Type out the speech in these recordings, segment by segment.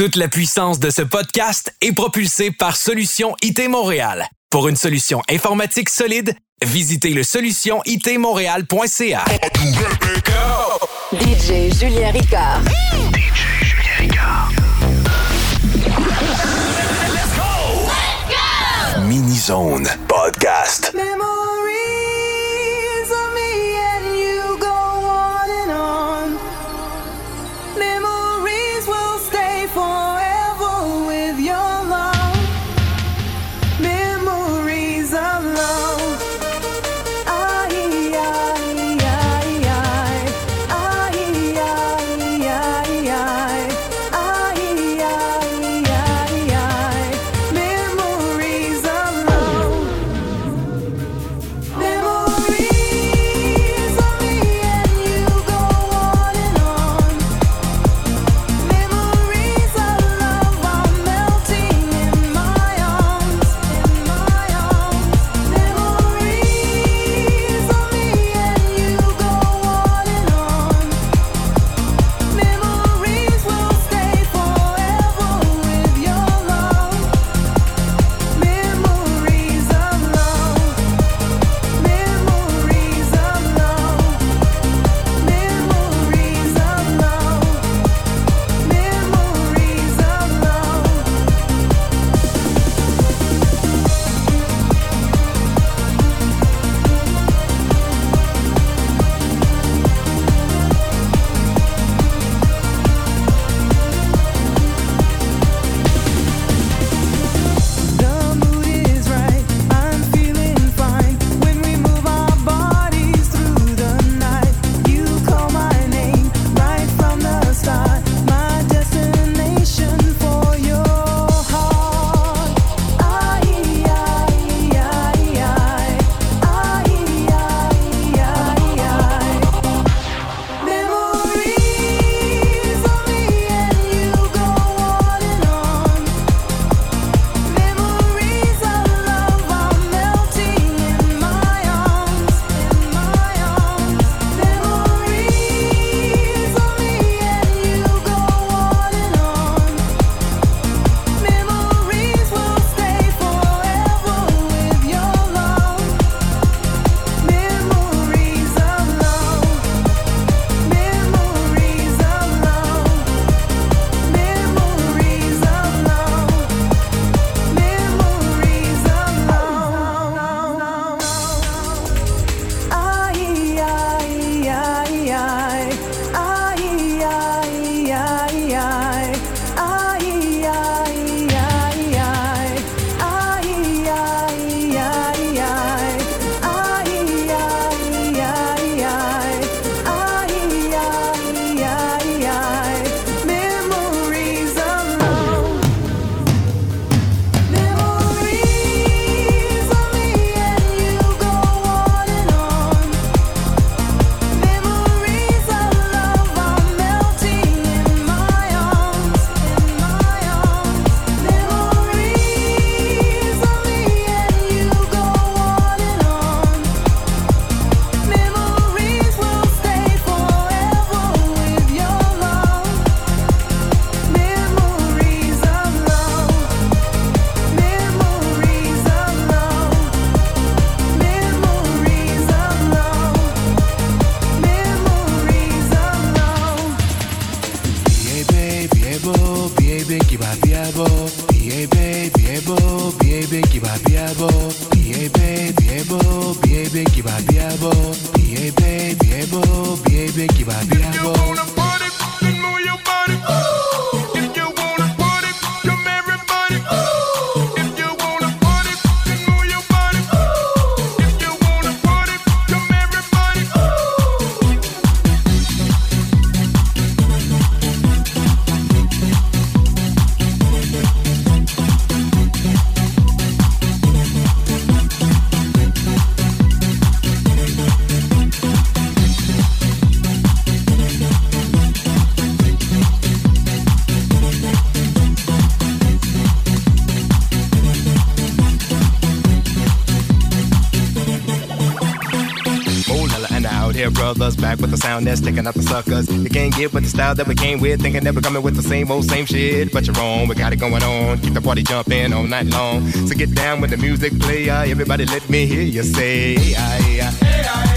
Toute la puissance de ce podcast est propulsée par Solution IT Montréal. Pour une solution informatique solide, visitez le solutionitmontréal.ca. DJ Julien Ricard. DJ Julien Ricard. Mini Zone Podcast. down, that's sticking out the suckers. You can't get with the style that we came with, thinking that we're coming with the same old, same shit. But you're wrong, we got it going on, keep the party jumping all night long. So get down with the music player, everybody let me hear you say, hey, I, hey, I.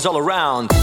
is all around.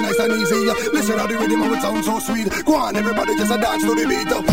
nice and easy. Listen how the rhythm and it sounds so sweet. Go on, everybody, just a dance to the beat.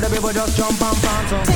the people just jump and pants.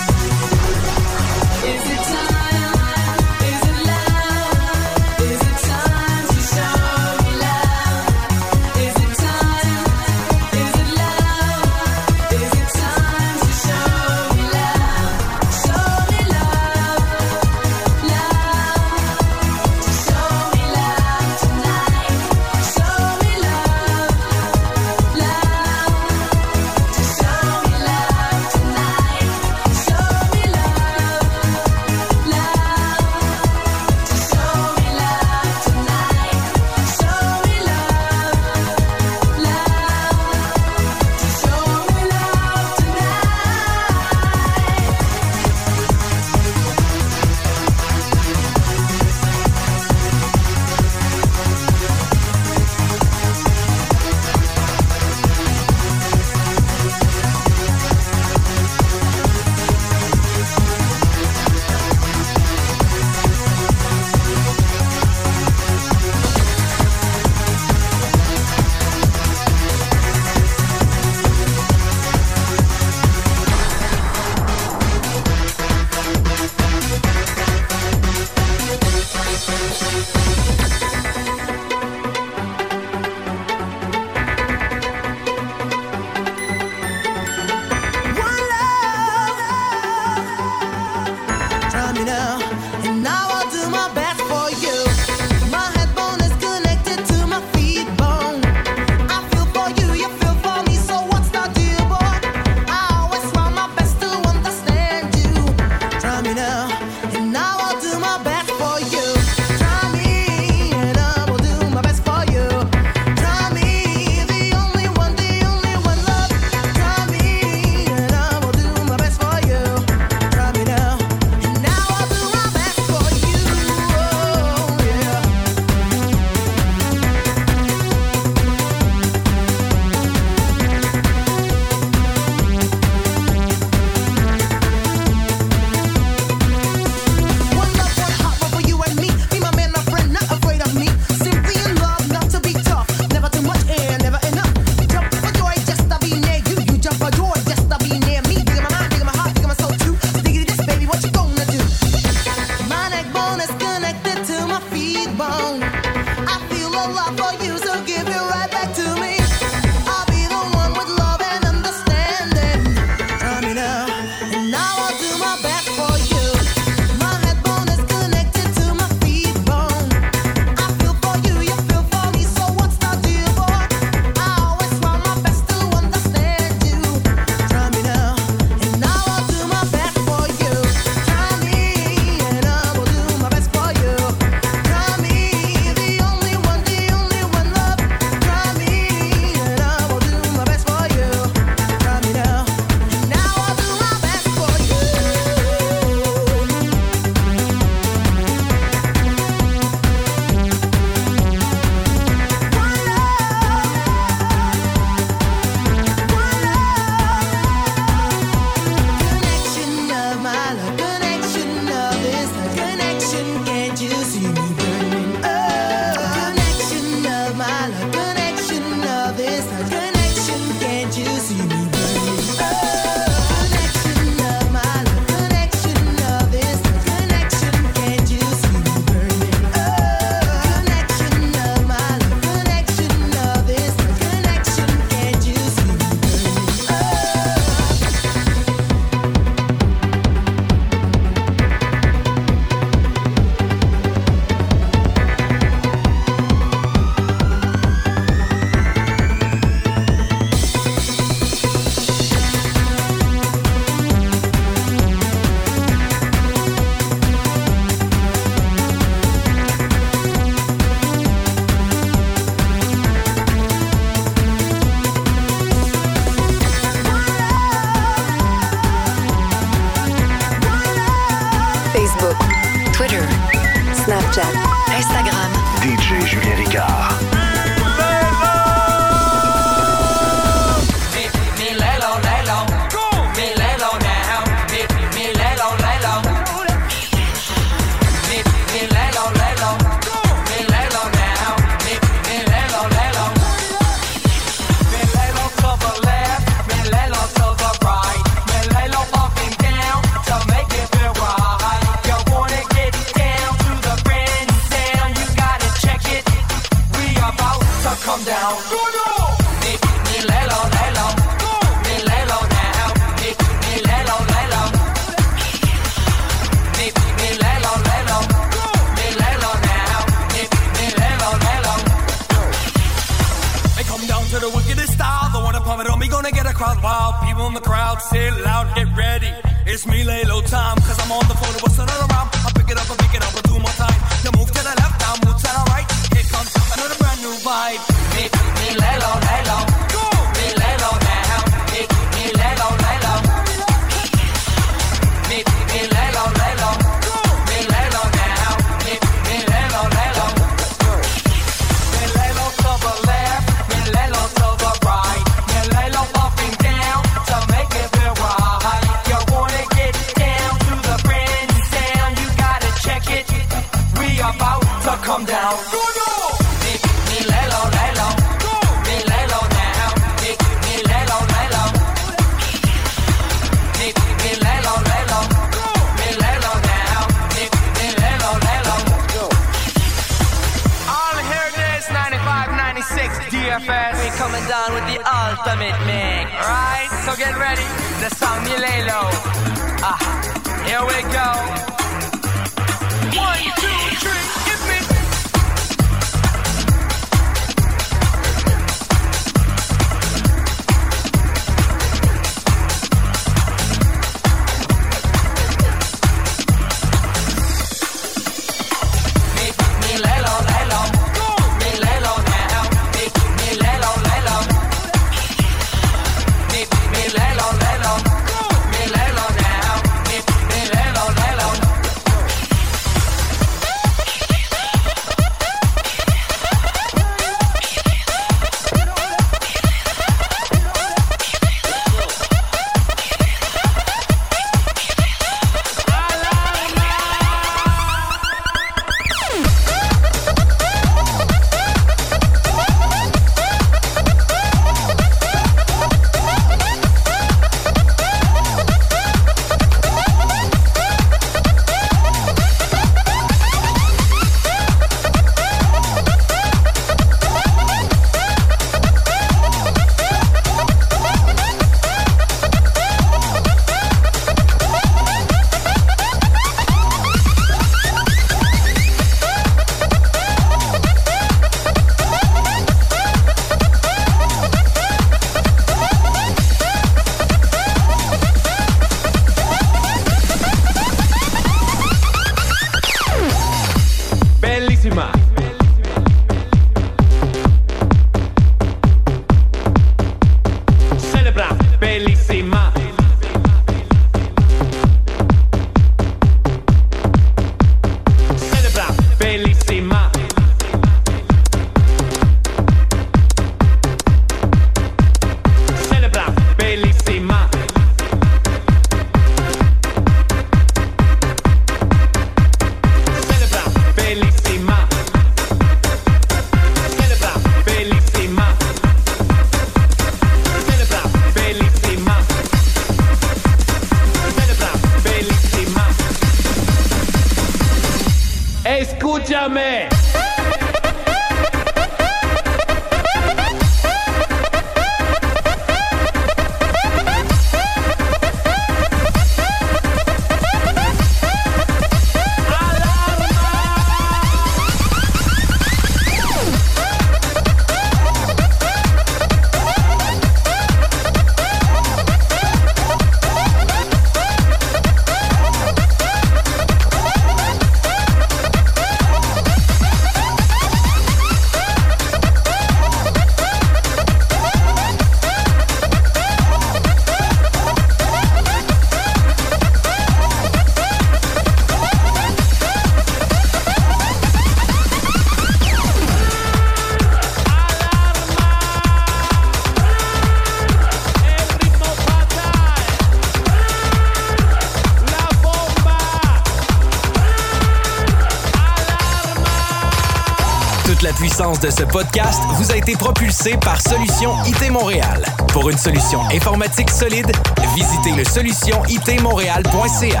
De ce podcast vous a été propulsée par Solution IT Montréal. Pour une solution informatique solide, visitez le solutionitmontréal.ca.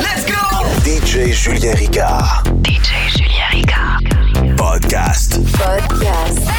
Let's go! DJ Julien Ricard. DJ Julien Ricard. Podcast. Podcast.